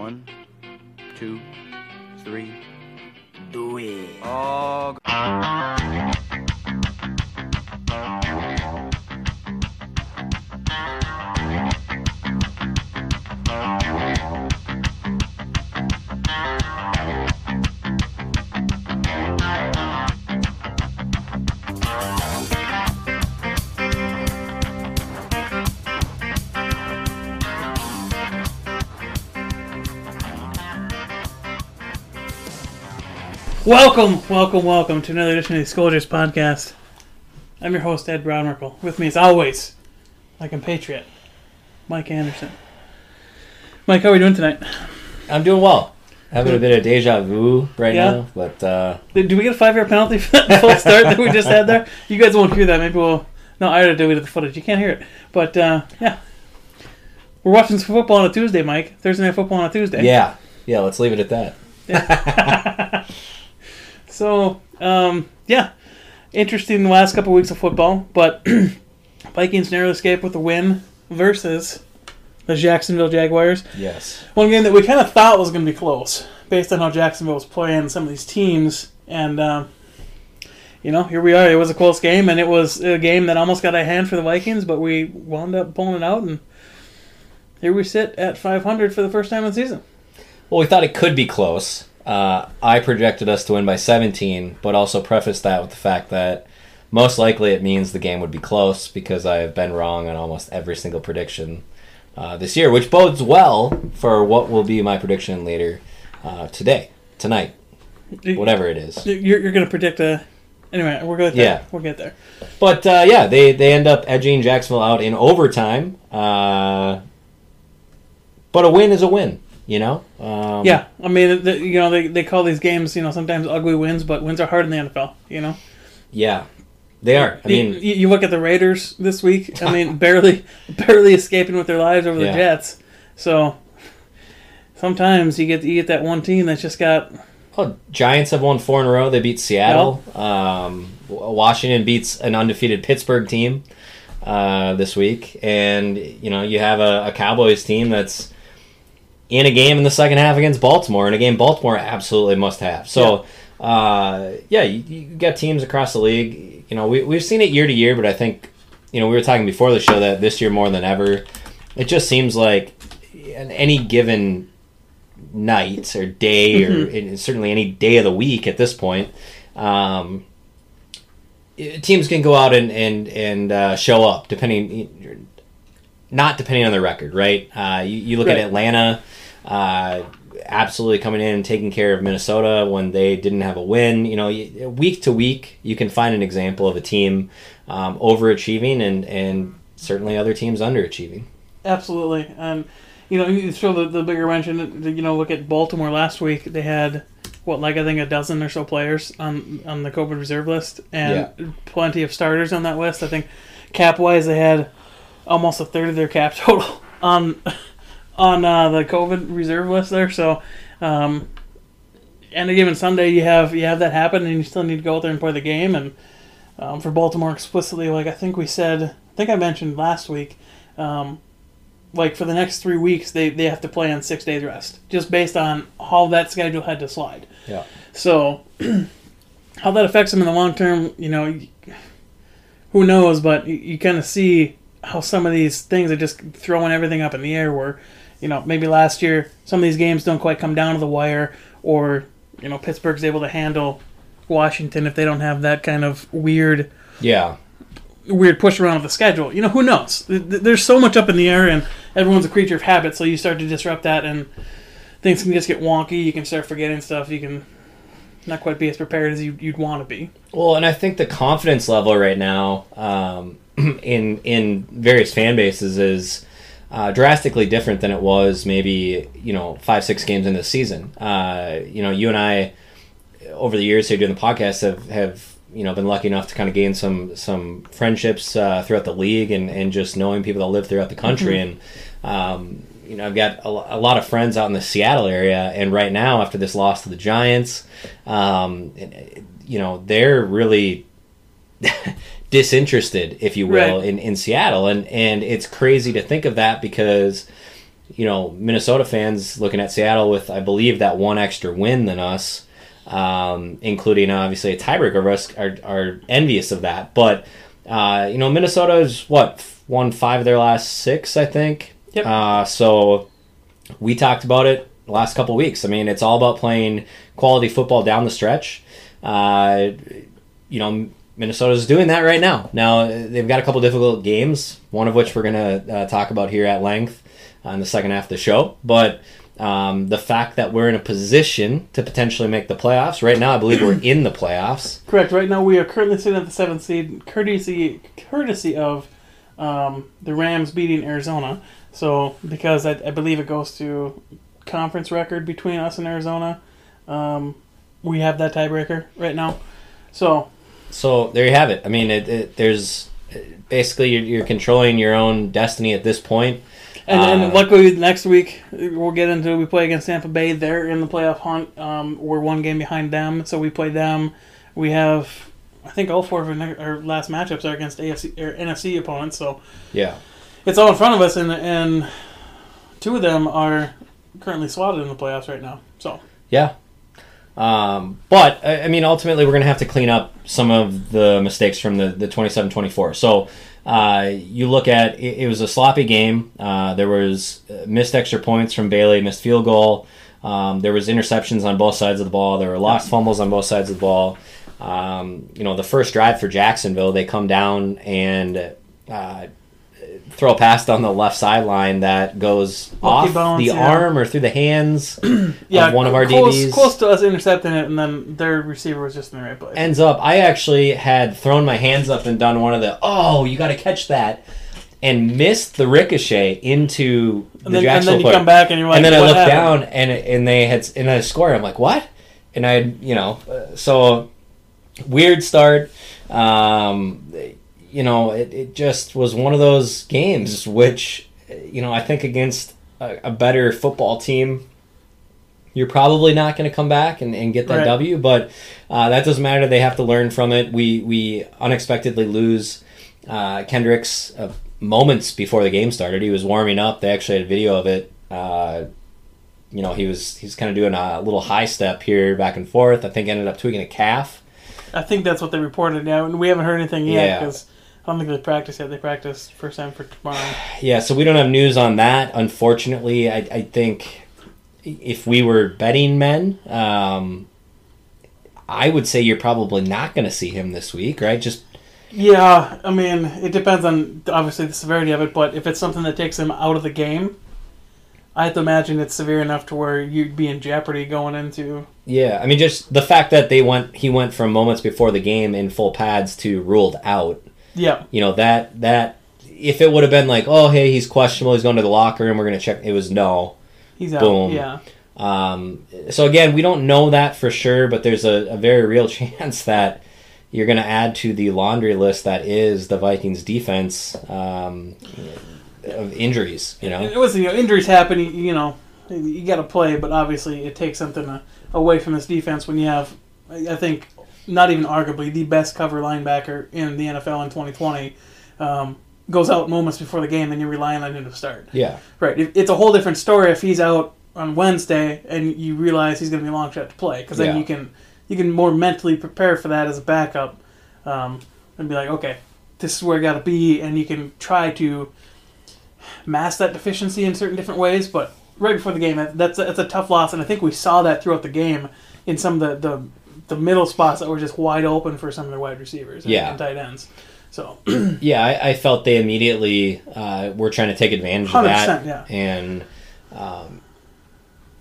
One, two, three. Do it. Oh. Welcome, welcome, welcome to another edition of the Skoldiers Podcast. I'm your host, Ed Brownmerkle. With me, as always, my compatriot, Mike Anderson. Mike, how are we doing tonight? I'm doing well. Having a bit of deja vu right Yeah? now, but uh, did we get a five-year penalty for that full start that we just had there? You guys won't hear that. Maybe we'll. No, I already deleted the footage. You can't hear it. But uh, yeah, we're watching some football on a Tuesday, Mike. Thursday night football on a Tuesday. yeah, yeah. Let's leave it at that. So, um, yeah, interesting the last couple weeks of football, but Vikings narrow escape with a win versus the Jacksonville Jaguars. Yes. One game that we kind of thought was going to be close based on how Jacksonville was playing some of these teams, and um, you know, here we are. It was a close game, and it was a game that almost got a hand for the Vikings, but we wound up pulling it out, and here we sit at 500 for the first time in the season. Well, we thought it could be close. Uh, I projected us to win by 17, but also prefaced that with the fact that most likely it means the game would be close because I have been wrong on almost every single prediction uh, this year, which bodes well for what will be my prediction later uh, today, tonight, whatever it is. You're, you're going to predict a. Anyway, we're going to Yeah. we'll get there. But uh, yeah, they, they end up edging Jacksonville out in overtime. Uh, but a win is a win, you know. Um, Yeah, I mean, the, you know, they, they call these games, you know, sometimes ugly wins, but wins are hard in the NFL. You know, yeah, they are. I mean, you, you look at the Raiders this week. I mean, barely barely escaping with their lives over the Yeah. Jets. So sometimes you get you get that one team that's just got well, Giants have won four in a row. They beat Seattle. Um, Washington beats an undefeated Pittsburgh team uh, this week, and you know you have a, a Cowboys team that's in a game in the second half against Baltimore, in a game Baltimore absolutely must have. So. Uh, yeah, you, you got teams across the league. You know, we, we've seen it year to year, but I think, you know, we were talking before the show that this year more than ever, it just seems like in any given night or day, or in, certainly any day of the week at this point, um, teams can go out and and and uh, show up depending, not depending on their record, right? Uh, you, you look Right. at Atlanta. Uh, absolutely coming in and taking care of Minnesota when they didn't have a win. You know, week to week, you can find an example of a team um, overachieving and and certainly other teams underachieving. absolutely. Um, you know, you throw the, the bigger wrench in. You know, look at Baltimore last week. They had what, like I think a dozen or so players on on the COVID reserve list, and plenty of starters on that list. I think cap wise, they had almost a third of their cap total on on uh, the COVID reserve list there. So, um, and a given Sunday, you have you have that happen, and you still need to go out there and play the game. And um, for Baltimore explicitly, like I think we said, I think I mentioned last week, um, like for the next three weeks, they they have to play on six days rest, just based on how that schedule had to slide. Yeah. So, how that affects them in the long term, you know, who knows? But you, you kind of see how some of these things are just throwing everything up in the air. Where, you know, maybe last year some of these games don't quite come down to the wire, or you know, Pittsburgh's able to handle Washington if they don't have that kind of weird Yeah. weird push around of the schedule. You know, who knows? Th- th- There's so much up in the air, and everyone's a creature of habit. So you start to disrupt that, and things can just get wonky. You can start forgetting stuff. You can not quite be as prepared as you, you'd want to be. Well, and I think the confidence level right now um, in in various fan bases is uh, drastically different than it was maybe you know five six games in the season. Uh, you know, you and I over the years here doing the podcast have have you know been lucky enough to kind of gain some some friendships uh, throughout the league and and just knowing people that live throughout the country and. Um, you know, I've got a, a lot of friends out in the Seattle area, and right now, after this loss to the Giants, um, you know, they're really disinterested, if you will, Right. in, in Seattle, and and it's crazy to think of that because you know, Minnesota fans looking at Seattle with, I believe, that one extra win than us, um, including obviously a tiebreaker risk, are, are envious of that. But, uh, you know, Minnesota's what, won five of their last six, I think. Yep. Uh, so we talked about it last couple weeks. I mean, it's all about playing quality football down the stretch. Uh, you know, Minnesota's doing that right now. Now they've got a couple difficult games, one of which we're going to uh, talk about here at length uh, in the second half of the show. But um, the fact that we're in a position to potentially make the playoffs right now, I believe we're in the playoffs. Correct. Right now, we are currently sitting at the seventh seed, courtesy courtesy of um, the Rams beating Arizona. So, because I, I, believe it goes to conference record between us and Arizona, um, we have that tiebreaker right now. So, so there you have it. I mean, it, it, there's basically you're, you're, controlling your own destiny at this point. And then uh, luckily next week we'll get into we play against Tampa Bay. They're in the playoff hunt. Um, we're one game behind them, so we play them. We have I think all four of our, our last matchups are against AFC or NFC opponents. So yeah, it's all in front of us, and and two of them are currently slotted in the playoffs right now. So yeah, um, but I mean, ultimately, we're going to have to clean up some of the mistakes from the the 27-24. So uh, you look at it, it, was a sloppy game. Uh, there was uh, missed extra points from Bailey, missed field goal. Um, there was interceptions on both sides of the ball. There were lost fumbles on both sides of the ball. Um, you know, the first drive for Jacksonville, they come down and uh, throw a pass down the left sideline that goes Lucky off bones, the yeah. arm or through the hands yeah, of one of our close, DBs. Close to us intercepting it, and then their receiver was just in the right place. Ends up, I actually had thrown my hands up and done one of the, oh, you got to catch that. And missed the ricochet into the and then, Jacksonville And then you come back and you're like, and then I looked happened? down and and they had and I score. I'm like, what? And I, you know, uh, so weird start. Um, you know, it, it just was one of those games which, you know, I think against a, a better football team, you're probably not going to come back and, and get that right. W, but uh, that doesn't matter. They have to learn from it. We, we unexpectedly lose uh, Kendricks uh, moments before the game started. He was warming up. They actually had a video of it. Uh, you know, he was he's kind of doing a little high step here back and forth. I think ended up tweaking a calf. I think that's what they reported now, and we haven't heard anything yet because I don't think they practice yet. They practice first time for tomorrow. Yeah, so we don't have news on that. Unfortunately, I, I think if we were betting men, um, I would say you're probably not going to see him this week, right? Just yeah, I mean, it depends on obviously the severity of it, but if it's something that takes him out of the game, I have to imagine it's severe enough to where you'd be in jeopardy going into. Yeah, I mean, just the fact that they went, he went from moments before the game in full pads to ruled out. Yeah. You know that that if it would have been like, oh hey, he's questionable, he's going to the locker room, we're gonna check. It was no. He's out. Boom. Yeah. Um, so again, we don't know that for sure, but there's a, a very real chance that you're going to add to the laundry list that is the Vikings defense um, of injuries. You know, it was you know injuries happen. You know, you got to play, but obviously it takes something away from this defense when you have. I think not even arguably the best cover linebacker in the NFL in 2020, um, goes out moments before the game and you're relying on him to start. Yeah. Right. It's a whole different story if he's out on Wednesday and you realize he's going to be a long shot to play because then yeah. you can you can more mentally prepare for that as a backup um, and be like, okay, this is where I got to be, and you can try to mask that deficiency in certain different ways. But right before the game, that's a, that's a tough loss, and I think we saw that throughout the game in some of the, the the middle spots that were just wide open for some of their wide receivers and, yeah. and tight ends. So yeah, I, I, felt they immediately uh, were trying to take advantage of that, yeah. and um,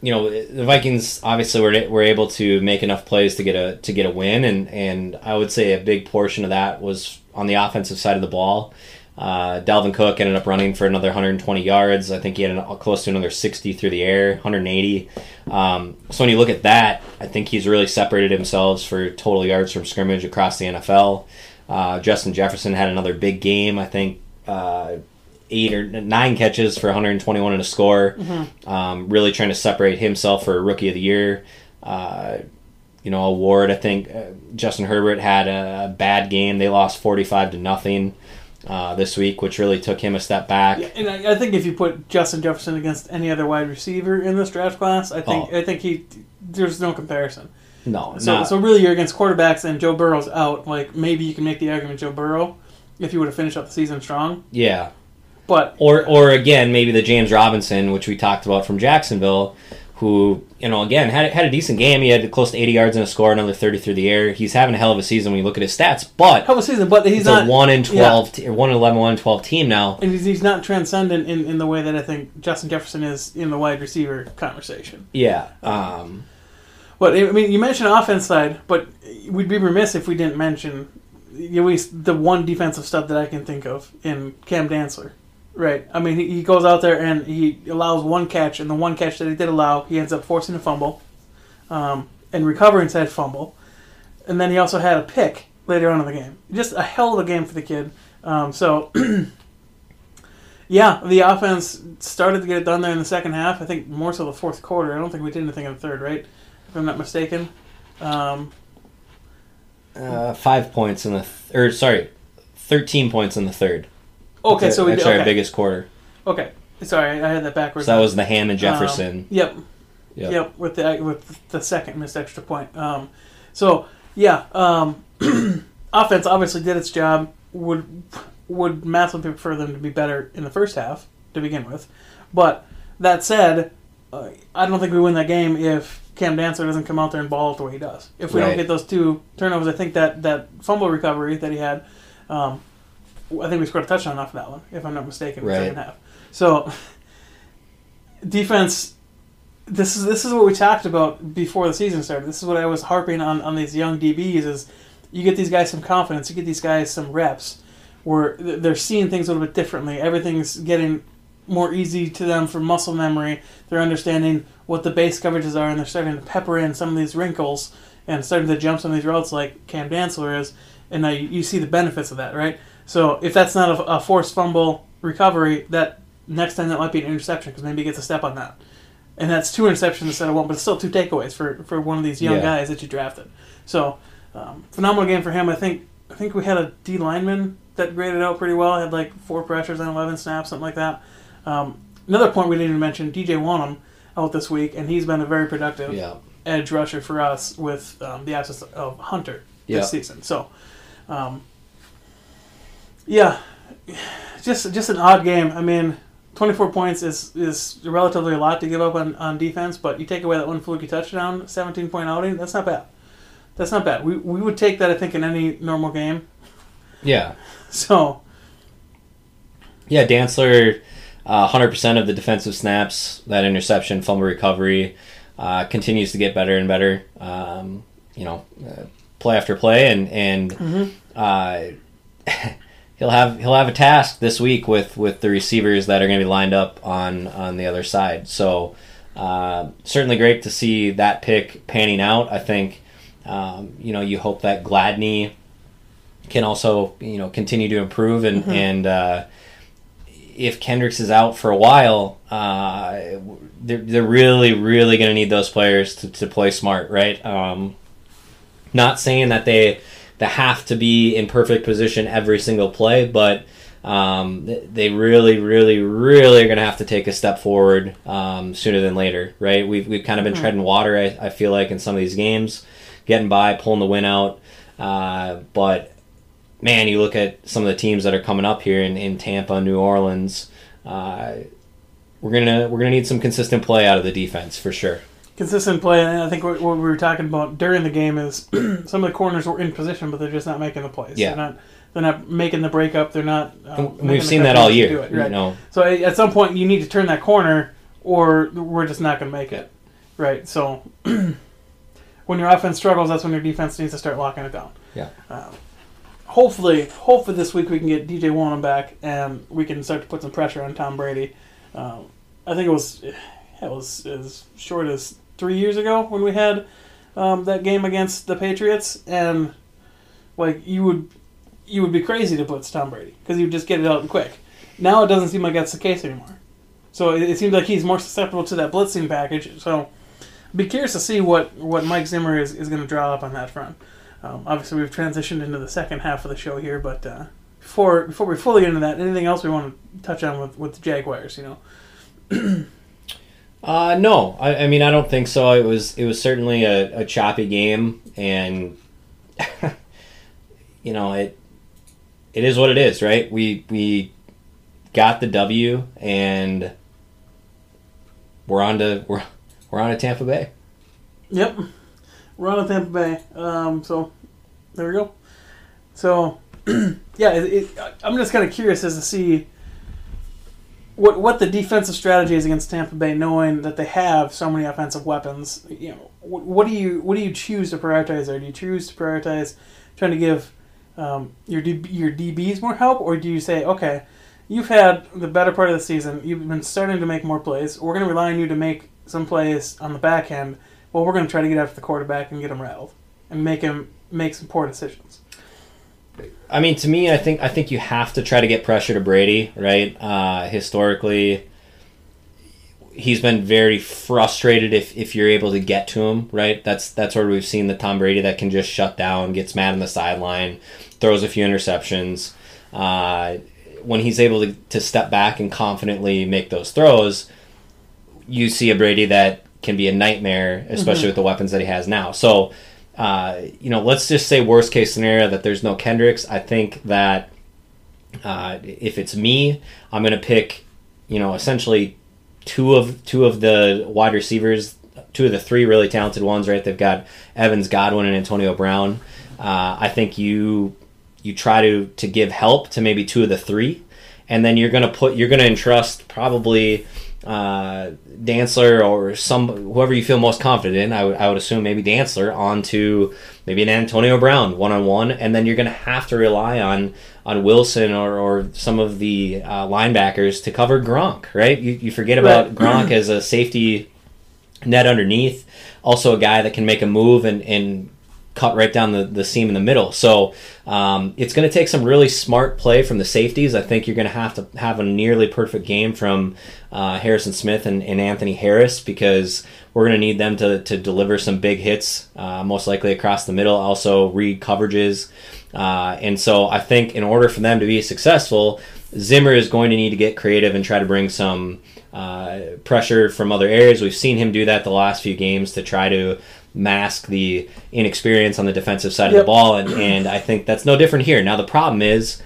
you know the Vikings obviously were, were able to make enough plays to get a to get a win, and and I would say a big portion of that was on the offensive side of the ball. Uh, Dalvin Cook ended up running for another 120 yards. I think he had an, close to another 60 through the air, 180. Um, so when you look at that, I think he's really separated himself for total yards from scrimmage across the NFL. Uh, Justin Jefferson had another big game. I think uh, eight or nine catches for 121 and a score. Mm-hmm. Um, really trying to separate himself for Rookie of the Year. Uh, you know, award. I think uh, Justin Herbert had a bad game. They lost 45 to nothing. Uh, this week, which really took him a step back. Yeah, and I, I think if you put Justin Jefferson against any other wide receiver in this draft class, I think Oh. I think he there's no comparison. No, So not, so really, you're against quarterbacks, and Joe Burrow's out. Like maybe you can make the argument Joe Burrow if you would have finished up the season strong, yeah. but Or, or again, maybe the James Robinson, which we talked about from Jacksonville, who you know again had had a decent game. He had close to 80 yards and a score, another 30 through the air. He's having a hell of a season when you look at his stats, but hell of a season. But he's not a one in 12, t- or one in 11, one in 12 team now. and he's, he's not transcendent in, in the way that I think Justin Jefferson is in the wide receiver conversation. Yeah. Um, But I mean, you mentioned offense side, but we'd be remiss if we didn't mention at least the one defensive stud that I can think of in Cam Dantzler. Right. I mean, he, goes out there and he allows one catch, and the one catch that he did allow, he ends up forcing a fumble, um, and recovering said fumble, and then he also had a pick later on in the game. Just a hell of a game for the kid. Um, so. Yeah, the offense started to get it done there in the second half. I think more so the fourth quarter. I don't think we did anything in the third, right? If I'm not mistaken. Um, uh, five points in the, th- or sorry, 13 points in the third. Okay, That's so we did, that's our okay. biggest quarter. okay. Sorry, I had that backwards. So that was the Ham and Um, Jefferson. yep. Yep. Yep. With the with the second missed extra point. Um, so yeah, um, offense obviously did its job. Would would massively prefer them to be better in the first half to begin with, but that said, uh, I don't think we win that game if Cam Dantzler doesn't come out there and ball it the way he does. If we Right. don't get those two turnovers, I think that that fumble recovery that he had, um, I think we scored a touchdown off of that one, if I'm not mistaken, in the Right. second half. So defense this is this is what we talked about before the season started. This is what I was harping on on these young DBs is you get these guys some confidence, you get these guys some reps where they're seeing things a little bit differently. Everything's getting more easy to them for muscle memory. They're understanding what the base coverages are, and they're starting to pepper in some of these wrinkles and starting to jump some of these routes like Cam Dantzler is. And now you, you see the benefits of that, right? So if that's not a, a forced fumble recovery, that next time that might be an interception because maybe he gets a step on that and that's two interceptions instead of one, but it's still two takeaways for, for one of these young Yeah. guys that you drafted. So um, phenomenal game for him. I think I think we had a D lineman that graded out pretty well. Had like four pressures on eleven snaps, something like that. Um, another point we didn't even mention: DJ Wonnum out this week, and he's been a very productive Yeah. edge rusher for us with um, the absence of Hunter Yeah. this season. So, um, yeah, just just an odd game. I mean, twenty four points is is relatively a lot to give up on, on defense, but you take away that one fluky touchdown, seventeen point outing. That's not bad. That's not bad. We we would take that I think in any normal game. Yeah. So Yeah, Dantzler, uh, 100% of the defensive snaps, that interception, fumble recovery, uh, continues to get better and better. Um, you know, uh, play after play, and and uh, he'll have he'll have a task this week with with the receivers that are going to be lined up on on the other side. So uh, certainly great to see that pick panning out. I think um, you know you hope that Gladney can also you know continue to improve and and uh, if Kendricks is out for a while, uh, they're, they're really, really going to need those players to, to play smart, right? Um, not saying that they they have to be in perfect position every single play, but um, they really, really, really are going to have to take a step forward um, sooner than later, right? We've, we've kind of been treading water, I, I feel like, in some of these games, getting by, pulling the win out. Uh, but man, you look at some of the teams that are coming up here in, in Tampa, New Orleans. Uh, we're gonna we're gonna need some consistent play out of the defense for sure. Consistent play, and I think what, what we were talking about during the game is some of the corners were in position, but they're just not making the plays. Yeah. They're not. They're not making the breakup. They're not. Um, we've seen that all year. it, You right. know, So at some point, you need to turn that corner, or we're just not going to make it. Right. So when your offense struggles, that's when your defense needs to start locking it down. Yeah. Um, hopefully, hopefully this week we can get DJ Wonnum back and we can start to put some pressure on Tom Brady. Um, I think it was it was as short as three years ago when we had um, that game against the Patriots, and like you would you would be crazy to blitz Tom Brady because you would just get it out quick. Now it doesn't seem like that's the case anymore. So it, it seems like he's more susceptible to that blitzing package. So I'd be curious to see what, what Mike Zimmer is, is going to draw up on that front. Um, obviously, we've transitioned into the second half of the show here, but uh, before before we fully get into that, anything else we want to touch on with with the Jaguars? You know, Uh, no, I, I mean I don't think so. It was it was certainly a, a choppy game, and you know it it is what it is, right? We we got the W, and we're on to we're we're on to Tampa Bay. Yep. We're on to Tampa Bay. Um, so there we go. So yeah, it, it, I'm just kind of curious as to see what what the defensive strategy is against Tampa Bay, knowing that they have so many offensive weapons. You know, what, what do you what do you choose to prioritize there? Do you choose to prioritize trying to give um, your your DBs more help, or do you say, okay, you've had the better part of the season, you've been starting to make more plays. We're going to rely on you to make some plays on the back end. Well, we're going to try to get after the quarterback and get him rattled and make him make some poor decisions. I mean, to me, I think I think you have to try to get pressure to Brady, right? Uh, historically, he's been very frustrated if, if you're able to get to him, right? That's that's where we've seen the Tom Brady that can just shut down, gets mad on the sideline, throws a few interceptions. Uh, when he's able to, to step back and confidently make those throws, you see a Brady that can be a nightmare, especially with the weapons that he has now. So, uh, you know, let's just say worst case scenario that there's no Kendricks. I think that uh, if it's me, I'm going to pick, you know, essentially two of two of the wide receivers, two of the three really talented ones. Right, they've got Evans, Godwin, and Antonio Brown. Uh, I think you you try to to give help to maybe two of the three, and then you're going to put you're going to entrust probably uh, Dantzler or some whoever you feel most confident in. I would I would assume maybe Dantzler onto maybe an Antonio Brown one on one, and then you're going to have to rely on on Wilson or, or some of the uh, linebackers to cover Gronk. Right? You, you forget about Gronk as a safety net underneath. Also, a guy that can make a move and, and cut right down the, the seam in the middle. So um, it's going to take some really smart play from the safeties. I think you're going to have to have a nearly perfect game from uh, Harrison Smith and, and, Anthony Harris because we're going to need them to, to deliver some big hits, uh, most likely across the middle, also read coverages. Uh, and so I think in order for them to be successful, Zimmer is going to need to get creative and try to bring some uh, pressure from other areas. We've seen him do that the last few games to try to mask the inexperience on the defensive side Yep. of the ball, and, and I think that's no different here. Now the problem is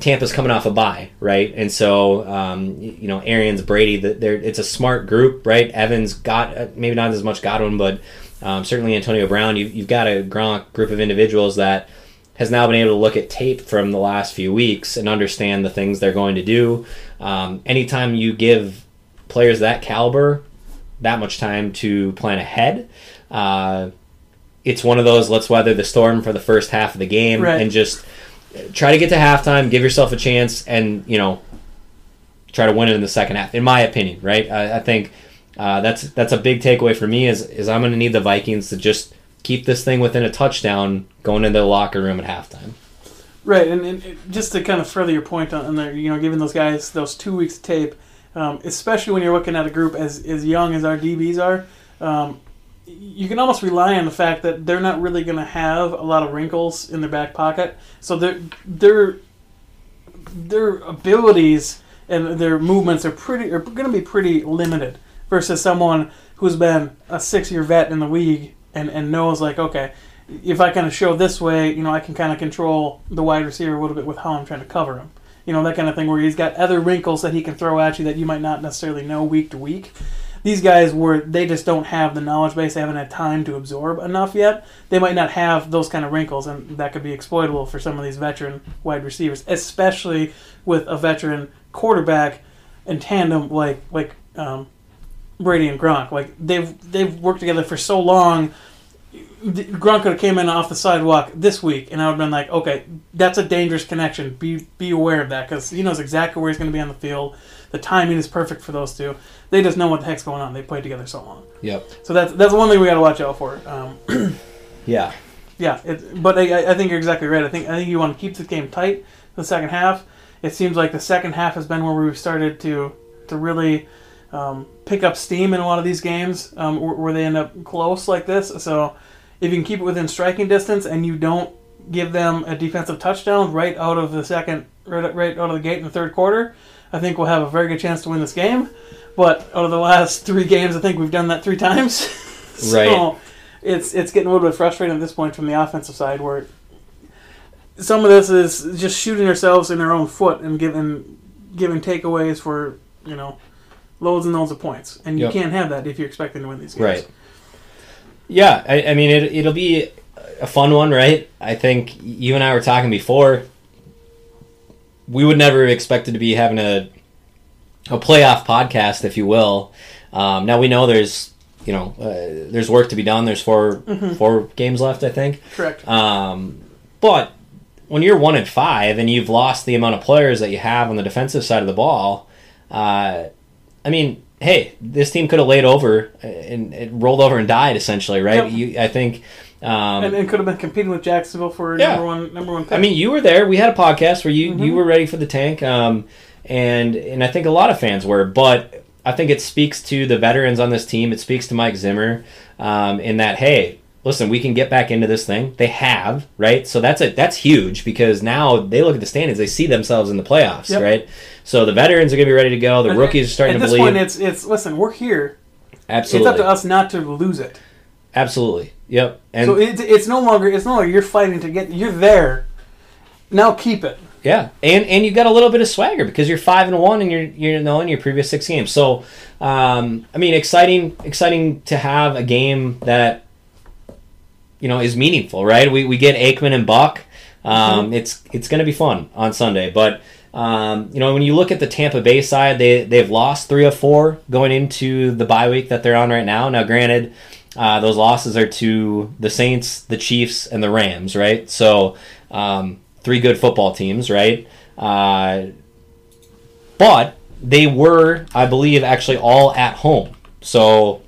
Tampa's coming off a bye, right? And so um, you know Arians, Brady, that they're it's a smart group, right? Evans got uh, maybe not as much Godwin, but um, certainly Antonio Brown. You, you've got a Gronk group of individuals that has now been able to look at tape from the last few weeks and understand the things they're going to do. Um, anytime you give players that caliber that much time to plan ahead, uh, it's one of those let's weather the storm for the first half of the game Right. and just try to get to halftime, give yourself a chance, and you know try to win it in the second half. In my opinion, right? I, I think uh, that's that's a big takeaway for me. Is is I'm going to need the Vikings to just keep this thing within a touchdown going into the locker room at halftime. Right, and, and just to kind of further your point on, on there, you know, giving those guys those two weeks of tape, um, especially when you're looking at a group as as young as our DBs are, um, you can almost rely on the fact that they're not really going to have a lot of wrinkles in their back pocket, so their their their abilities and their movements are pretty are going to be pretty limited versus someone who's been a six year vet in the league and, and knows like okay if I kind of show this way you know I can kind of control the wide receiver a little bit with how I'm trying to cover him. You know that kind of thing where he's got other wrinkles that he can throw at you that you might not necessarily know week to week these guys were they just don't have the knowledge base they haven't had time to absorb enough yet they might not have those kind of wrinkles and that could be exploitable for some of these veteran wide receivers especially with a veteran quarterback in tandem like like um, Brady and Gronk like they've they've worked together for so long Gronk could have came in off the sidewalk this week, and I would have been like, okay, that's a dangerous connection. Be be aware of that because he knows exactly where he's going to be on the field. The timing is perfect for those two. They just know what the heck's going on. They played together so long. Yep. So that's that's one thing we got to watch out for. Um, Yeah. yeah, it, but I, I think you're exactly right. I think I think you want to keep the game tight the second half. It seems like the second half has been where we've started to to really um, pick up steam in a lot of these games um, where, where they end up close like this. So if you can keep it within striking distance and you don't give them a defensive touchdown right out of the second, right, right out of the gate in the third quarter, I think we'll have a very good chance to win this game. But over the last three games, I think we've done that three times. so Right. it's it's getting a little bit frustrating at this point from the offensive side, where some of this is just shooting ourselves in our own foot and giving giving takeaways for you know loads and loads of points, and you Yep. can't have that if you're expecting to win these games. Right. Yeah, I, I mean, it, it'll be a fun one, right? I think you and I were talking before. We would never have expected to be having a a playoff podcast, if you will. Um, now we know there's you know uh, there's work to be done. There's 4 four games left, I think. Correct. Um, but when you're one and five and you've lost the amount of players that you have on the defensive side of the ball, uh, I mean, hey, this team could have laid over and it rolled over and died essentially, right? Yep. You, I think. Um, and, and could have been competing with Jacksonville for Yeah. number one number one pick. I mean, you were there. We had a podcast where you, Mm-hmm. you were ready for the tank, um, and and I think a lot of fans were. But I think it speaks to the veterans on this team. It speaks to Mike Zimmer um, in that hey, listen, we can get back into this thing. They have right, so that's a that's huge because now they look at the standings, they see themselves in the playoffs, Yep. right? So the veterans are going to be ready to go. The And rookies are starting At to this believe. point, it's it's listen, we're here. absolutely, It's up to us not to lose it. absolutely, yep. And so it's it's no longer it's no longer you're fighting to get you're there. Now keep it. Yeah, and and you got a little bit of swagger because you're five and one, and you're you're you know, in your previous six games. So, um, I mean, exciting, exciting to have a game that you know is meaningful, right? We we get Aikman and Buck. Um, It's it's going to be fun on Sunday, but. Um, you know, when you look at the Tampa Bay side, they they've lost three of four going into the bye week that they're on right now. Now, granted, uh, those losses are to the Saints, the Chiefs, and the Rams, right? So, um, three good football teams, right? Uh, but they were, I believe, actually all at home. So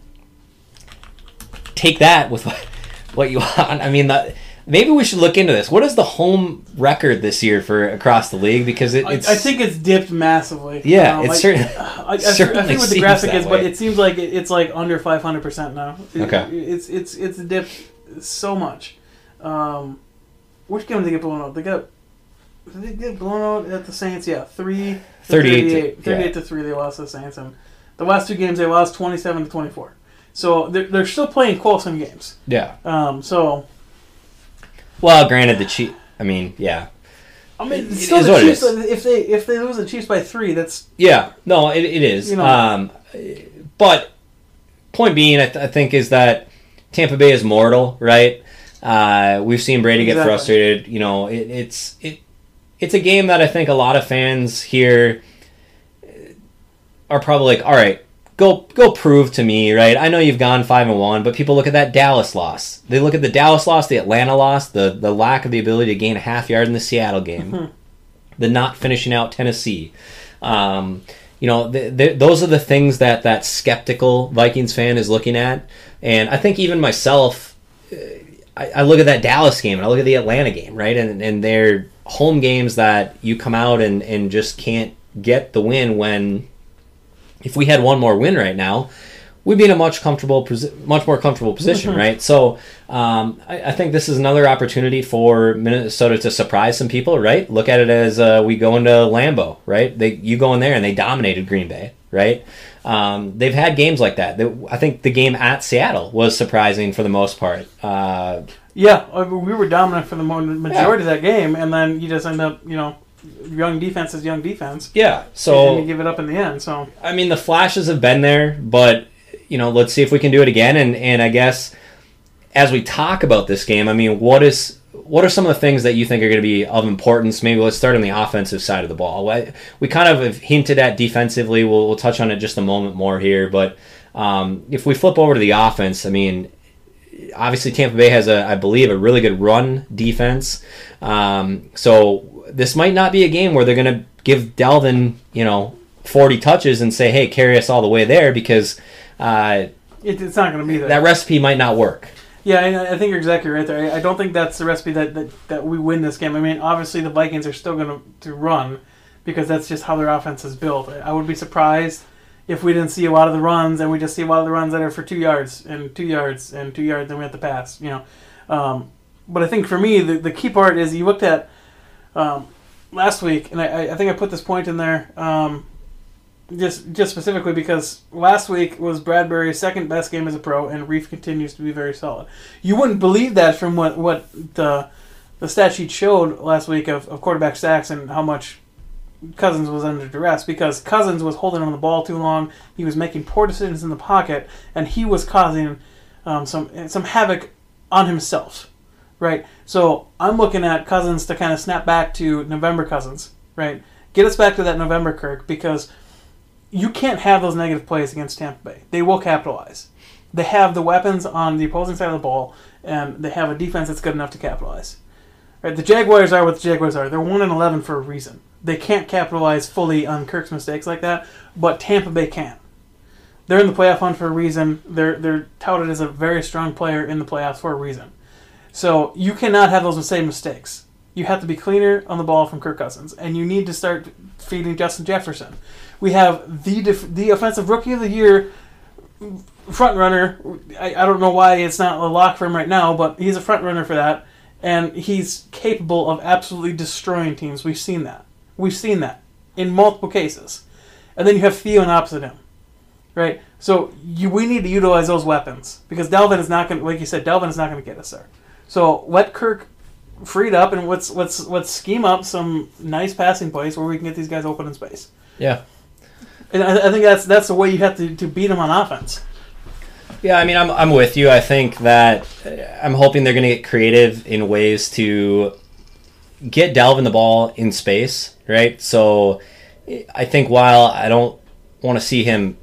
take that with what, what you want. I mean, the, maybe we should look into this. What is the home record this year for across the league? Because it, I, it's I think it's dipped massively. yeah, Um, it's I- certain. I, I, I certainly think what the graphic is, but it seems like it, it's like under 500 percent now. It- Okay. it's it's it's dipped so much. Um, which game did they get blown out? They got did they get blown out at the Saints? Yeah, three. to 38 to- 38, 38 yeah. to three. They lost to the Saints, and the last two games they lost 27 to 24. So they're, they're still playing close games. Yeah. Um, so Well, granted, the Chief. I mean, yeah, I mean, It still is the Chiefs. If they if they lose the Chiefs by three, that's yeah. No, it, it is. You know. um, but point being, I, th- I think is that Tampa Bay is mortal, right? Uh, we've seen Brady get Exactly. frustrated. You know, it, it's it it's a game that I think a lot of fans here are probably like, all right, go go prove to me, right? I know you've gone five and one, but people look at that Dallas loss. They look at the Dallas loss, the Atlanta loss, the the lack of the ability to gain a half yard in the Seattle game, the not finishing out Tennessee. Um, you know, th- th- those are the things that that skeptical Vikings fan is looking at, and I think even myself, uh, I, I look at that Dallas game and I look at the Atlanta game, right, and and they're home games that you come out and and just can't get the win when if we had one more win right now, we'd be in a much comfortable, much more comfortable position, right? So um, I, I think this is another opportunity for Minnesota to surprise some people, right? Look at it as uh, we go into Lambeau, right? They you go in there and they dominated Green Bay, right? Um, they've had games like that. I think the game at Seattle was surprising for the most part. Uh, Yeah, we were dominant for the majority of that game, and then you just end up, you know, young defense is young defense, yeah, and so you give it up in the end. So I mean, the flashes have been there, but you know, let's see if we can do it again. And and I guess as we talk about this game, I mean, what is what are some of the things that you think are going to be of importance? Maybe let's start on the offensive side of the ball. We kind of have hinted at defensively. We'll, we'll touch on it just a moment more here, but um, if we flip over to the offense, I mean, obviously Tampa Bay has a, I believe, a really good run defense. Um, so this might not be a game where they're going to give Dalvin, you know, 40 touches and say, hey, carry us all the way there because uh, it, it's not going to be there. that recipe might not work. Yeah, I, I think you're exactly right there. I, I don't think that's the recipe that, that, that we win this game. I mean, obviously the Vikings are still going to run because that's just how their offense is built. I, I would be surprised if we didn't see a lot of the runs and we just see a lot of the runs that are for two yards and two yards and two yards, then we have to pass. You know, um, but I think for me, the, the key part is you looked at um, last week, and I, I think I put this point in there um, just just specifically because last week was Bradbury's second best game as a pro, and Reiff continues to be very solid. You wouldn't believe that from what what the the stat sheet showed last week of, of quarterback sacks and how much Cousins was under duress because Cousins was holding on the ball too long. He was making poor decisions in the pocket, and he was causing um, some some havoc on himself, right? So I'm looking at Cousins to kind of snap back to November Cousins, right? Get us back to that November Kirk because you can't have those negative plays against Tampa Bay. They will capitalize. They have the weapons on the opposing side of the ball, and they have a defense that's good enough to capitalize. Right? The Jaguars are what the Jaguars are. They're one and eleven for a reason. They can't capitalize fully on Kirk's mistakes like that, but Tampa Bay can. They're in the playoff hunt for a reason. They're they're touted as a very strong player in the playoffs for a reason. So you cannot have those same mistakes. You have to be cleaner on the ball from Kirk Cousins, and you need to start feeding Justin Jefferson. We have the def- the offensive rookie of the year front runner. I, I don't know why it's not a lock for him right now, but he's a front runner for that, and he's capable of absolutely destroying teams. We've seen that. We've seen that in multiple cases. And then you have Theo opposite him, right? So you, we need to utilize those weapons because Dalvin is not going. to, Like you said, Dalvin is not going to get us there. So let Kirk freed up and let's let's let's scheme up some nice passing plays where we can get these guys open in space. Yeah. And I, I think that's that's the way you have to, to beat them on offense. Yeah, I mean, I'm, I'm with you. I think that uh, I'm hoping they're going to get creative in ways to get Dalvin the ball in space, right? So I think while I don't want to see him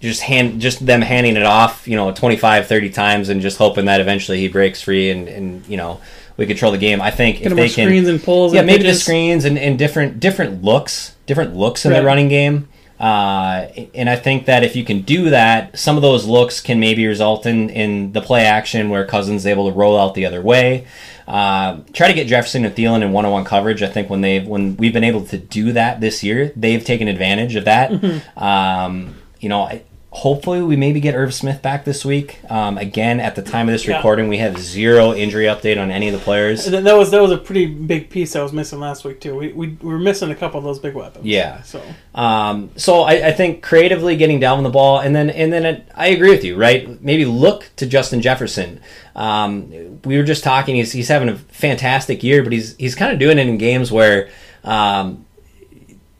just hand just them handing it off, you know, 25, 30 times and just hoping that eventually he breaks free and, and you know, we control the game. I think Get if they more can screens and pulls. yeah, and maybe the pitches. screens and, and different different looks, different looks in Right. the running game. Uh, and I think that if you can do that, some of those looks can maybe result in, in the play action where Cousins is able to roll out the other way. Uh, try to get Jefferson and Thielen in one-on-one coverage. I think when they've when we've been able to do that this year, they've taken advantage of that. Mm-hmm. Um, you know, I, hopefully we maybe get Irv Smith back this week. Um, again, at the time of this Yeah. recording, we have zero injury update on any of the players. And that was that was a pretty big piece I was missing last week too. We, we, we were missing a couple of those big weapons. Yeah. So Um, so I, I think creatively getting Dalvin the ball, and then and then it, I agree with you, right? Maybe look to Justin Jefferson. Um, we were just talking; he's, he's having a fantastic year, but he's he's kind of doing it in games where, um,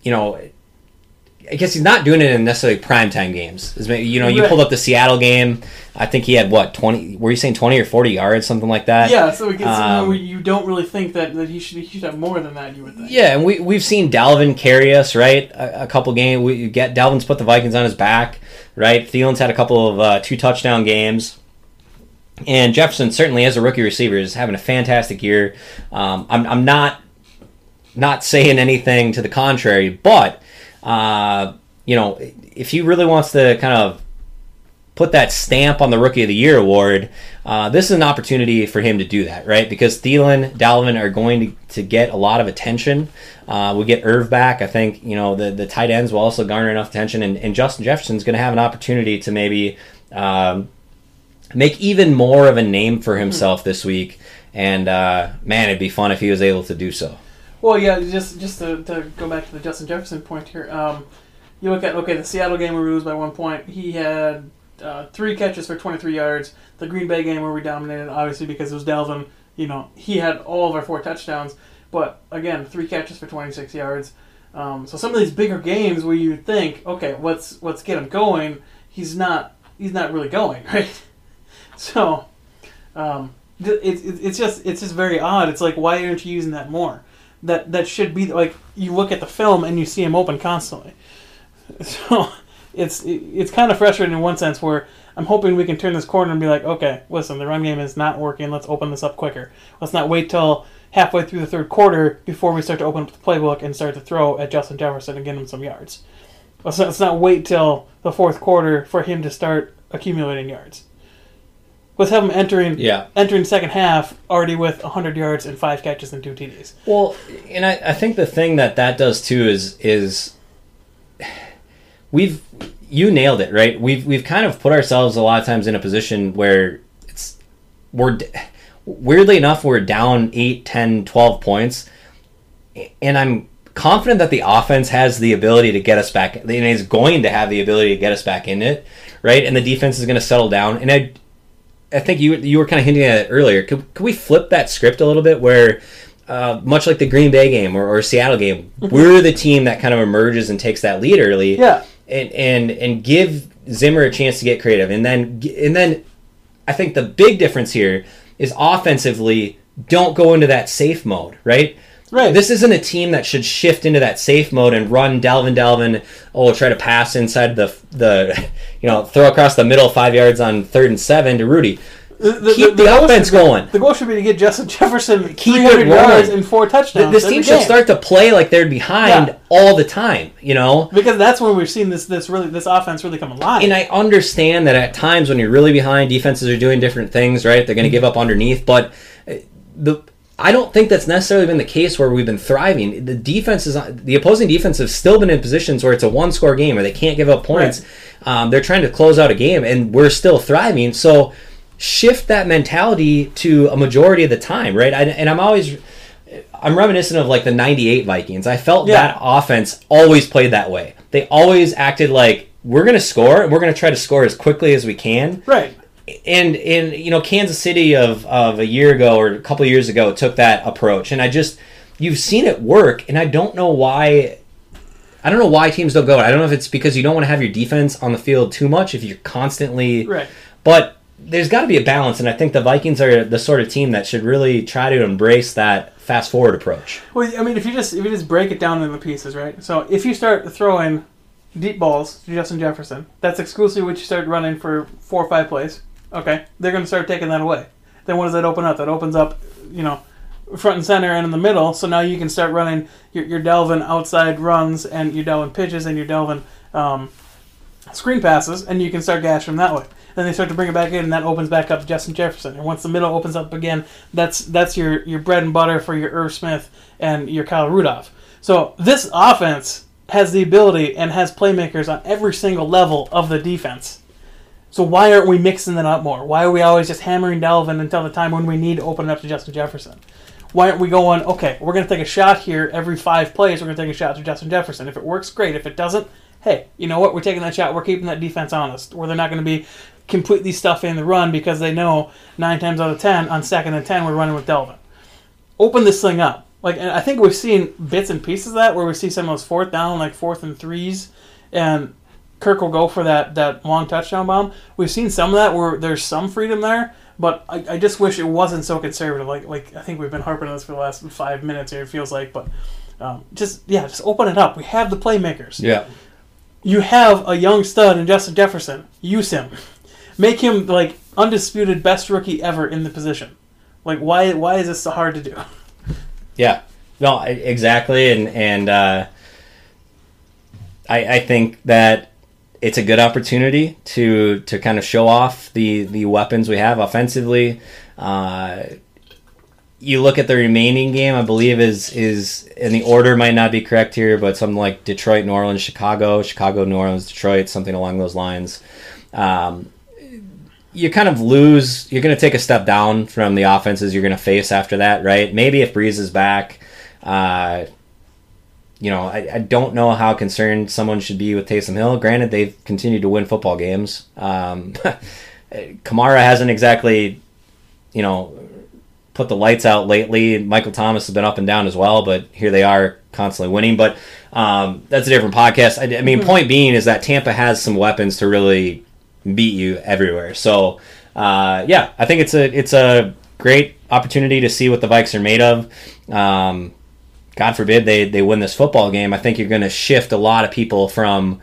you know, I guess he's not doing it in necessarily primetime games. You know, you Right. pulled up the Seattle game. I think he had what twenty? Were you saying twenty or forty yards, something like that? yeah, so it gets Um, you don't really think that, that he should he should have more than that. You would think. Yeah, and we we've seen Dalvin carry us right a, a couple games. We get Dalvin's put the Vikings on his back, right? Thielen's had a couple of uh, two touchdown games, and Jefferson certainly as a rookie receiver is having a fantastic year. Um, I'm I'm not not saying anything to the contrary, but uh, you know if he really wants to kind of put that stamp on the Rookie of the Year award, uh, this is an opportunity for him to do that, right? Because Thielen, Dalvin are going to, to get a lot of attention. Uh, we get Irv back. I think you know the the tight ends will also garner enough attention, and, and Justin Jefferson's going to have an opportunity to maybe um, make even more of a name for himself this week. And uh, man, it'd be fun if he was able to do so. Well, yeah, just just to, to go back to the Justin Jefferson point here. Um, you look at okay, the Seattle game where we lose by one point. He had uh, three catches for 23 yards. The Green Bay game where we dominated, obviously because it was Dalvin. You know, he had all of our four touchdowns. But again, three catches for 26 yards. Um, so some of these bigger games where you think, okay, let's let's get him going. He's not he's not really going right. So um, it, it, it's just it's just very odd. It's like why aren't you using that more? That that should be like you look at the film and you see him open constantly. So it's it's kind of frustrating in one sense where I'm hoping we can turn this corner and be like, okay, listen, the run game is not working. Let's open this up quicker. Let's not wait till halfway through the third quarter before we start to open up the playbook and start to throw at Justin Jefferson and get him some yards. Let's not, let's not wait till the fourth quarter for him to start accumulating yards. Let's have him entering Yeah. entering second half already with 100 yards and five catches and two TDs. Well, and I, I think the thing that that does too is is we've you nailed it right. We've we've kind of put ourselves a lot of times in a position where it's we're weirdly enough, we're down 8, 10, 12 points. And I'm confident that the offense has the ability to get us back, and is going to have the ability to get us back in it, right? And the defense is going to settle down. And I, I think you you were kind of hinting at it earlier. Could, could we flip that script a little bit where, uh, much like the Green Bay game or, or Seattle game, we're the team that kind of emerges and takes that lead early, Yeah. and and and give Zimmer a chance to get creative, and then and then I think the big difference here is offensively, don't go into that safe mode, right? Right. This isn't a team that should shift into that safe mode and run Dalvin Delvin. Oh, try to pass inside the the, you know, throw across the middle five yards on third and seven to Rudy. The, Keep the goal offense be- going. The goal should be to get Justin Jefferson Keep it 300 yards and four touchdowns. This team should start to play like they're behind Yeah. all the time. You know, because that's when we've seen this this really this offense really come alive. and I understand that at times when you're really behind, defenses are doing different things, right? They're going to give up underneath, but uh, the I don't think that's necessarily been the case where we've been thriving. The defense is the opposing defense have still been in positions where it's a one score game where they can't give up points. Um, they're trying to close out a game, and we're still thriving. So shift that mentality to a majority of the time, right? I, and I'm always. I'm reminiscent of like the 98 Vikings. I felt Yeah. that offense always played that way. They always acted like we're going to score and we're going to try to score as quickly as we can. right. And in you know Kansas City of of a year ago or a couple of years ago took that approach and I just you've seen it work and I don't know why I don't know why teams don't go. I don't know if it's because you don't want to have your defense on the field too much if you're constantly Right. but there's got to be a balance, and I think the Vikings are the sort of team that should really try to embrace that fast forward approach. Well, I mean, if you just if you just break it down into pieces, right? So if you start throwing deep balls to Justin Jefferson, that's exclusively what you start running for four or five plays. Okay, they're going to start taking that away. Then what does that open up? That opens up, you know, front and center and in the middle. So now you can start running your, your Dalvin outside runs and your Dalvin pitches and your Dalvin um, screen passes, and you can start gashing them that way. Then they start to bring it back in, and that opens back up Justin Jefferson. And once the middle opens up again, that's that's your your bread and butter for your Irv Smith and your Kyle Rudolph. So this offense has the ability and has playmakers on every single level of the defense. So why aren't we mixing that up more? Why are we always just hammering Dalvin until the time when we need to open it up to Justin Jefferson? Why aren't we going, okay, we're going to take a shot here every five plays, we're going to take a shot to Justin Jefferson. If it works, great. If it doesn't, hey, you know what? We're taking that shot. We're keeping that defense honest, where they're not going to be completely stuffing the run because they know nine times out of ten on second and ten we're running with Dalvin. Open this thing up. Like, and I think we've seen bits and pieces of that where we see some of those fourth down, like fourth and threes, and Kirk will go for that that long touchdown bomb. We've seen some of that where there's some freedom there, but I, I just wish it wasn't so conservative. Like like I think we've been harping on this for the last five minutes here. It feels like, but um, just yeah, just open it up. We have the playmakers. Yeah. You have a young stud in Justin Jefferson. Use him. Make him like undisputed best rookie ever in the position. Like why why is this so hard to do? Yeah, no, exactly, and and uh, I I think that it's a good opportunity to to kind of show off the the weapons we have offensively. Uh, you look at the remaining game, I believe is is and the order might not be correct here, but something like Detroit, New Orleans, Chicago, Chicago, New Orleans, Detroit, something along those lines. Um, you kind of lose. You're going to take a step down from the offenses you're going to face after that, right? Maybe if Brees is back, uh, you know, I, I don't know how concerned someone should be with Taysom Hill. Granted, they've continued to win football games. Um, Kamara hasn't exactly, you know, put the lights out lately. Michael Thomas has been up and down as well, but here they are constantly winning. But um, that's a different podcast. I, I mean, point being is that Tampa has some weapons to really beat you everywhere. So uh, yeah, I think it's a it's a great opportunity to see what the Vikes are made of. Um, God forbid they they win this football game. I think you're going to shift a lot of people from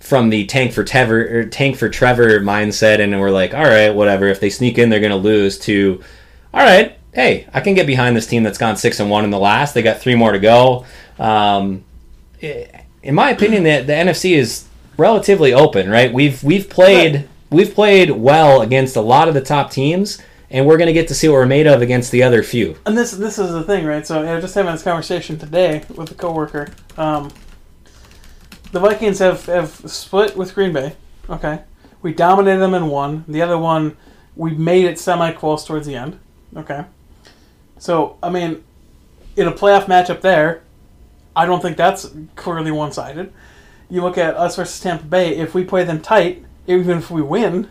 from the tank for Trevor tank for Trevor mindset, and we're like, all right, whatever. If they sneak in, they're going to lose. To all right, hey, I can get behind this team that's gone six and one in the last. They got three more to go. Um, in my opinion, the, the NFC is relatively open, right? We've we've played Right. we've played well against a lot of the top teams, and we're going to get to see what we're made of against the other few. And this this is the thing, right? So I was just having this conversation today with a coworker. Um, the Vikings have, have split with Green Bay. Okay, we dominated them in one. The other one, We made it semi close towards the end. Okay. So, I mean, in a playoff matchup there, I don't think that's clearly one sided. You look at us versus Tampa Bay, if we play them tight, even if we win,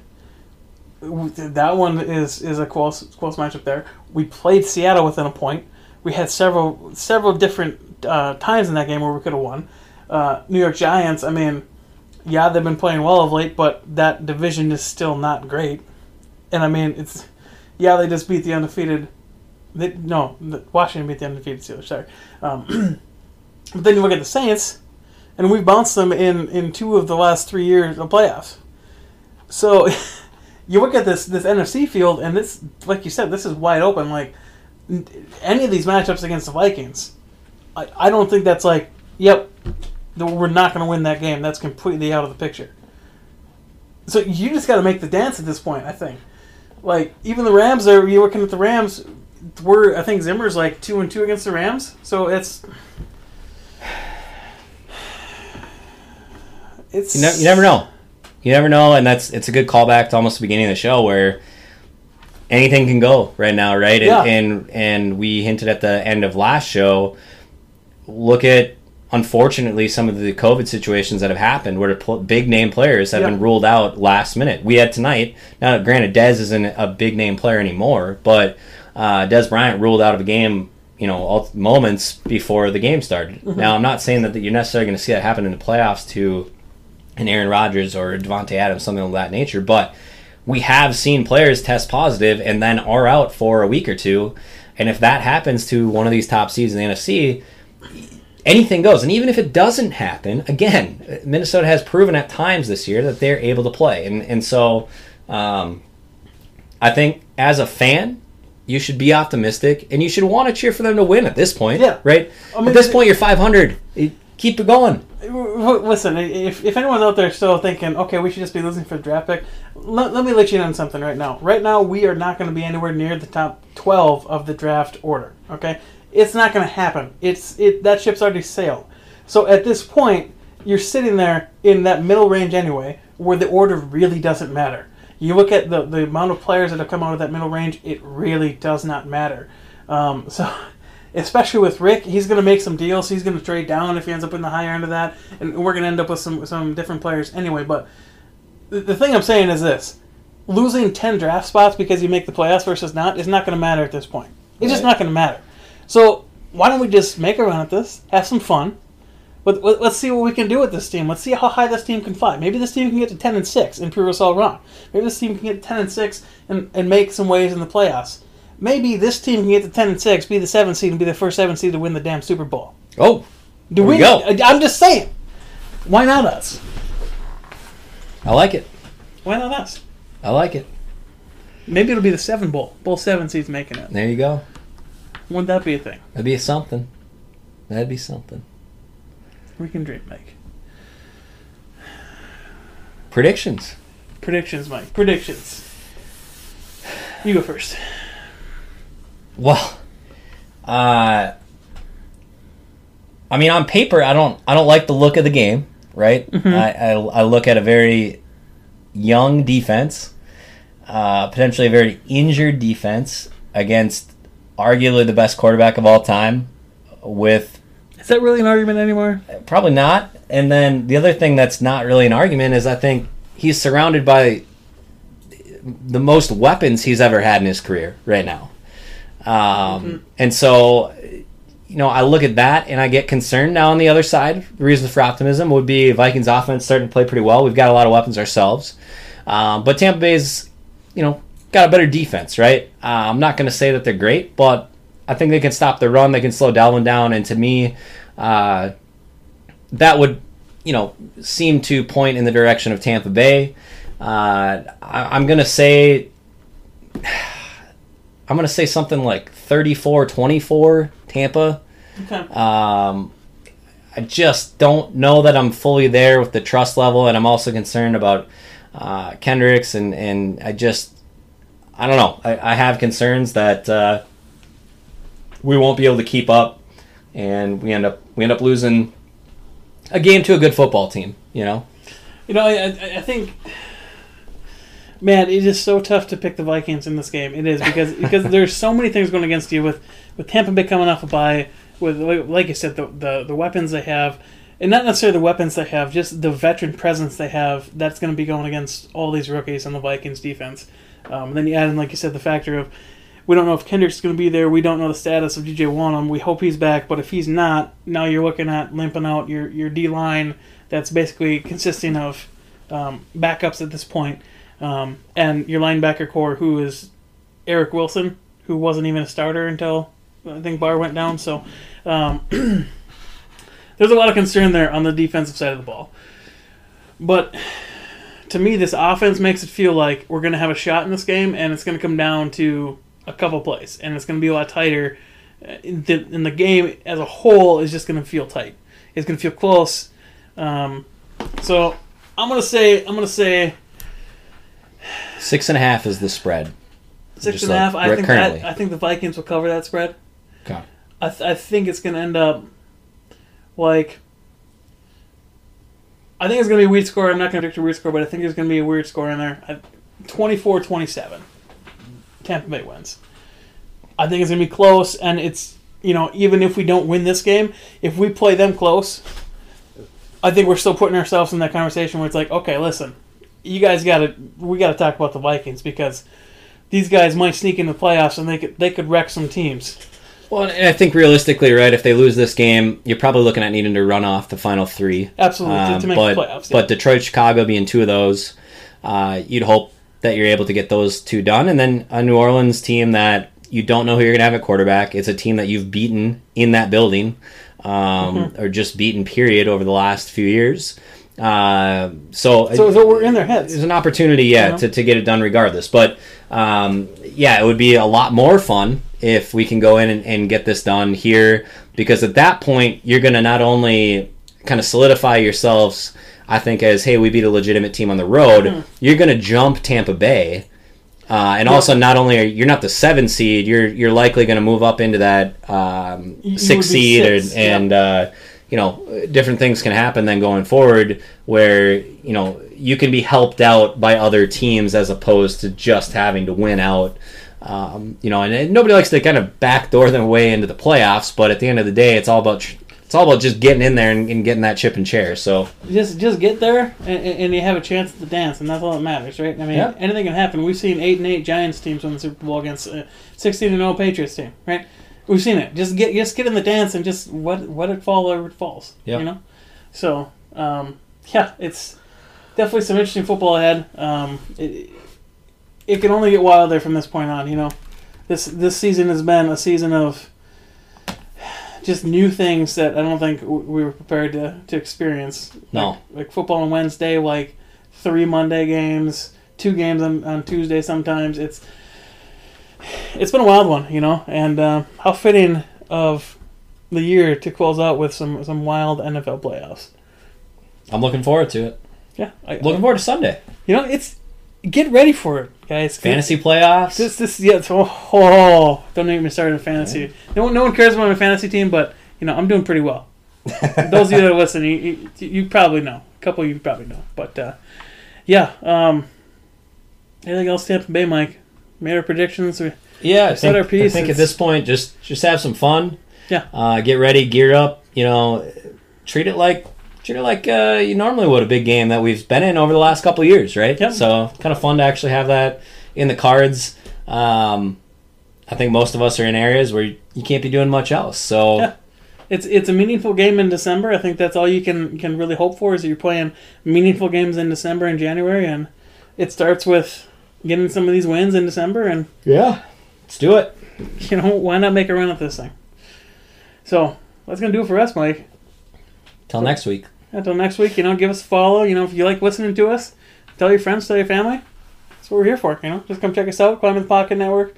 that one is, is a close close matchup there. We played Seattle within a point. We had several several different uh, times in that game where we could have won. Uh, New York Giants, I mean, yeah, they've been playing well of late, but that division is still not great. And I mean, it's yeah, they just beat the undefeated. They, no, Washington beat the undefeated Steelers. Sorry, um, but then you look at the Saints, and we've bounced them in in two of the last three years of playoffs. So you look at this this NFC field, and this, like you said, this is wide open. Like any of these matchups against the Vikings, I, I don't think that's like, yep, we're not going to win that game. That's completely out of the picture. So you just got to make the dance at this point. I think, like even the Rams are. You looking at the Rams? We're I think Zimmer's like two and two against the Rams. So it's. It's You, you never know. You never know, and that's it's a good callback to almost the beginning of the show where anything can go right now, right? Yeah. And, and and we hinted at the end of last show. Look at unfortunately some of the COVID situations that have happened where pl- big name players have Yeah. been ruled out last minute. We had tonight. Now, granted, Dez isn't a big name player anymore, but uh, Dez Bryant ruled out of a game. You know, all, moments before the game started. Now, I'm not saying that you're necessarily going to see that happen in the playoffs to an Aaron Rodgers or Davante Adams, something of that nature. But we have seen players test positive and then are out for a week or two. And if that happens to one of these top seeds in the NFC, anything goes. And even if it doesn't happen, again, Minnesota has proven at times this year that they're able to play. And and so um, I think as a fan, you should be optimistic and you should want to cheer for them to win at this point. Yeah. Right? I mean, at this point, you're 500. It- Keep it going. Listen, if, if anyone's out there still thinking, okay, we should just be losing for the draft pick, let, let me let you in on something right now. Right now, we are not going to be anywhere near the top 12 of the draft order, okay? It's not going to happen. It's it That ship's already sailed. So at this point, you're sitting there in that middle range anyway, where the order really doesn't matter. You look at the, the amount of players that have come out of that middle range, it really does not matter. Um, so especially with Rick, he's going to make some deals. He's going to trade down if he ends up in the higher end of that, and we're going to end up with some some different players anyway. But the, the thing I'm saying is this: losing ten draft spots because you make the playoffs versus not is not going to matter at this point. It's just not going to matter. So why don't we just make a run at this, have some fun? Let, let- let's see what we can do with this team. Let's see how high this team can fly. Maybe this team can get to ten and six and prove us all wrong. Maybe this team can get ten and six and, and make some waves in the playoffs. Maybe this team can get to ten and six, be the seventh seed, and be the first seven seed to win the damn Super Bowl. Oh, Do we we? go. I'm just saying. Why not us? I like it. Why not us? I like it. Maybe it'll be the seven bowl. Both seven seeds making it. There you go. Wouldn't that be a thing? That'd be something. That'd be something. We can dream, Mike. Predictions. Predictions, Mike. Predictions. You go first. Well, uh, I mean, on paper, I don't, I don't like the look of the game. Right? I, I, I look at a very young defense, uh, potentially a very injured defense against arguably the best quarterback of all time, with Is that really an argument anymore? Probably not. And then the other thing that's not really an argument is I think he's surrounded by the most weapons he's ever had in his career right now. Um, And so, you know, I look at that and I get concerned. Now, on the other side, the reason for optimism would be Vikings offense starting to play pretty well. We've got a lot of weapons ourselves. Um, but Tampa Bay's, you know, got a better defense, right? Uh, I'm not going to say that they're great, but I think they can stop the run. They can slow Dalvin down. And to me, uh, that would, you know, seem to point in the direction of Tampa Bay. Uh, I, I'm going to say, I'm going to say something like 34-24 Tampa. Okay. Um, I just don't know that I'm fully there with the trust level, and I'm also concerned about uh, Kendricks, and, and I just, I don't know. I, I have concerns that uh, we won't be able to keep up, and we end up we end up losing a game to a good football team. You know, You know, I, I think Man, it is so tough to pick the Vikings in this game. It is because because there's so many things going against you with with Tampa Bay coming off a bye, with like- you said the, the the weapons they have, and not necessarily the weapons they have, just the veteran presence they have. That's going to be going against all these rookies on the Vikings defense. Um, and then you add in, like you said, the factor of we don't know if Kendricks going to be there. We don't know the status of DJ Wonnum. We hope he's back, but if he's not, now you're looking at limping out your your D line. That's basically consisting of um, backups at this point, um, and your linebacker corps, who is Eric Wilson, who wasn't even a starter until I think Barr went down. So um, there's a lot of concern there on the defensive side of the ball. But to me, this offense makes it feel like we're going to have a shot in this game, and it's going to come down to a couple plays, and it's going to be a lot tighter. Uh, The, and the game as a whole is just going to feel tight. It's going to feel close. Um, so I'm going to say I'm going to say Six and a half is the spread. six and a like half. I think currently. that, I think the Vikings will cover that spread. Okay. I, th- I think it's going to end up like. I think it's going to be a weird score. I'm not going to predict a weird score, but I think there's going to be a weird score in there. I- 24-27. Tampa Bay wins. I think it's going to be close, and it's you know even if we don't win this game, if we play them close, I think we're still putting ourselves in that conversation where it's like, okay, listen, you guys got to we got to talk about the Vikings because these guys might sneak into the playoffs and they could they could wreck some teams. Well, and I think realistically, right, if they lose this game, you're probably looking at needing to run off the final three. Absolutely Um, to make but, the playoffs. But Detroit, Chicago being two of those, uh, you'd hope that you're able to get those two done. And then a New Orleans team that you don't know who you're going to have at quarterback. It's a team that you've beaten in that building, um, Mm-hmm. or just beaten, period, over the last few years. Uh, so, so, so we're in their heads. there's an opportunity, yeah, know? to, to get it done regardless. But um, yeah, it would be a lot more fun if we can go in and, and get this done here because at that point you're going to not only kind of solidify yourselves, I think, as hey, we beat a legitimate team on the road. Hmm. You're going to jump Tampa Bay. Uh, and also, not only are you're not the seven seed, you're you're likely going to move up into that um, You- you six seed, six, and, and uh, you know different things can happen then going forward where you know you can be helped out by other teams as opposed to just having to win out um, you know and, and nobody likes to kind of backdoor their way into the playoffs but at the end of the day it's all about tr- it's all about just getting in there and, and getting that chip and chair so Just just get there and, and you have a chance at the dance, and that's all that matters, right? I mean, Yeah. anything can happen. We've seen eight and eight Giants teams win the Super Bowl against sixteen and zero Patriots team, right? We've seen it. Just get just get in the dance and just what what it fall where it falls. Yeah. You know. So um, yeah, it's definitely some interesting football ahead. Um, it, it can only get wilder from this point on. You know, this this season has been a season of just new things that I don't think we were prepared to, to experience. No. Like, like football on Wednesday, like three Monday games, two games on, on Tuesday sometimes. It's it's been a wild one, you know, and uh, how fitting of the year to close out with some some wild NFL playoffs. i'm looking forward to it Yeah, I, looking forward to sunday you know, it's get ready for it, guys. fantasy playoffs This, this, yeah. It's, oh, oh, don't even get me started in fantasy. No one, no one cares about my fantasy team, but you know I'm doing pretty well. Those of you that listen, you, you, you probably know. A couple of you probably know, but uh, yeah. Um, anything else, Tampa Bay, Mike? Made our predictions. We, Yeah, I set think, our piece, I think at this point, just just have some fun. Yeah. Uh, get ready, gear up. You know, treat it like treat it like uh, you normally would a big game that we've been in over the last couple of years, right? Yep. So kind of fun to actually have that in the cards. Um, I think most of us are in areas where you can't be doing much else. So Yeah. it's it's a meaningful game in December. I think that's all you can can really hope for is that you're playing meaningful games in December and January, and it starts with getting some of these wins in December and yeah, let's do it. you know, why not make a run at this thing? So that's gonna do it for us, Mike. Till next week. Until next week, you know, give us a follow. You know, if you like listening to us, tell your friends, tell your family. That's what we're here for. You know, just come check us out. Climb in the Pocket Network.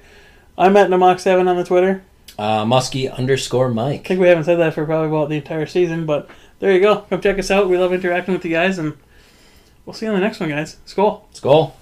I'm at Namox7 on the Twitter. Uh, Muskie underscore Mike. I think we haven't said that for probably about the entire season, but there you go. Come check us out. We love interacting with you guys, and we'll see you on the next one, guys. Skol. Let's go.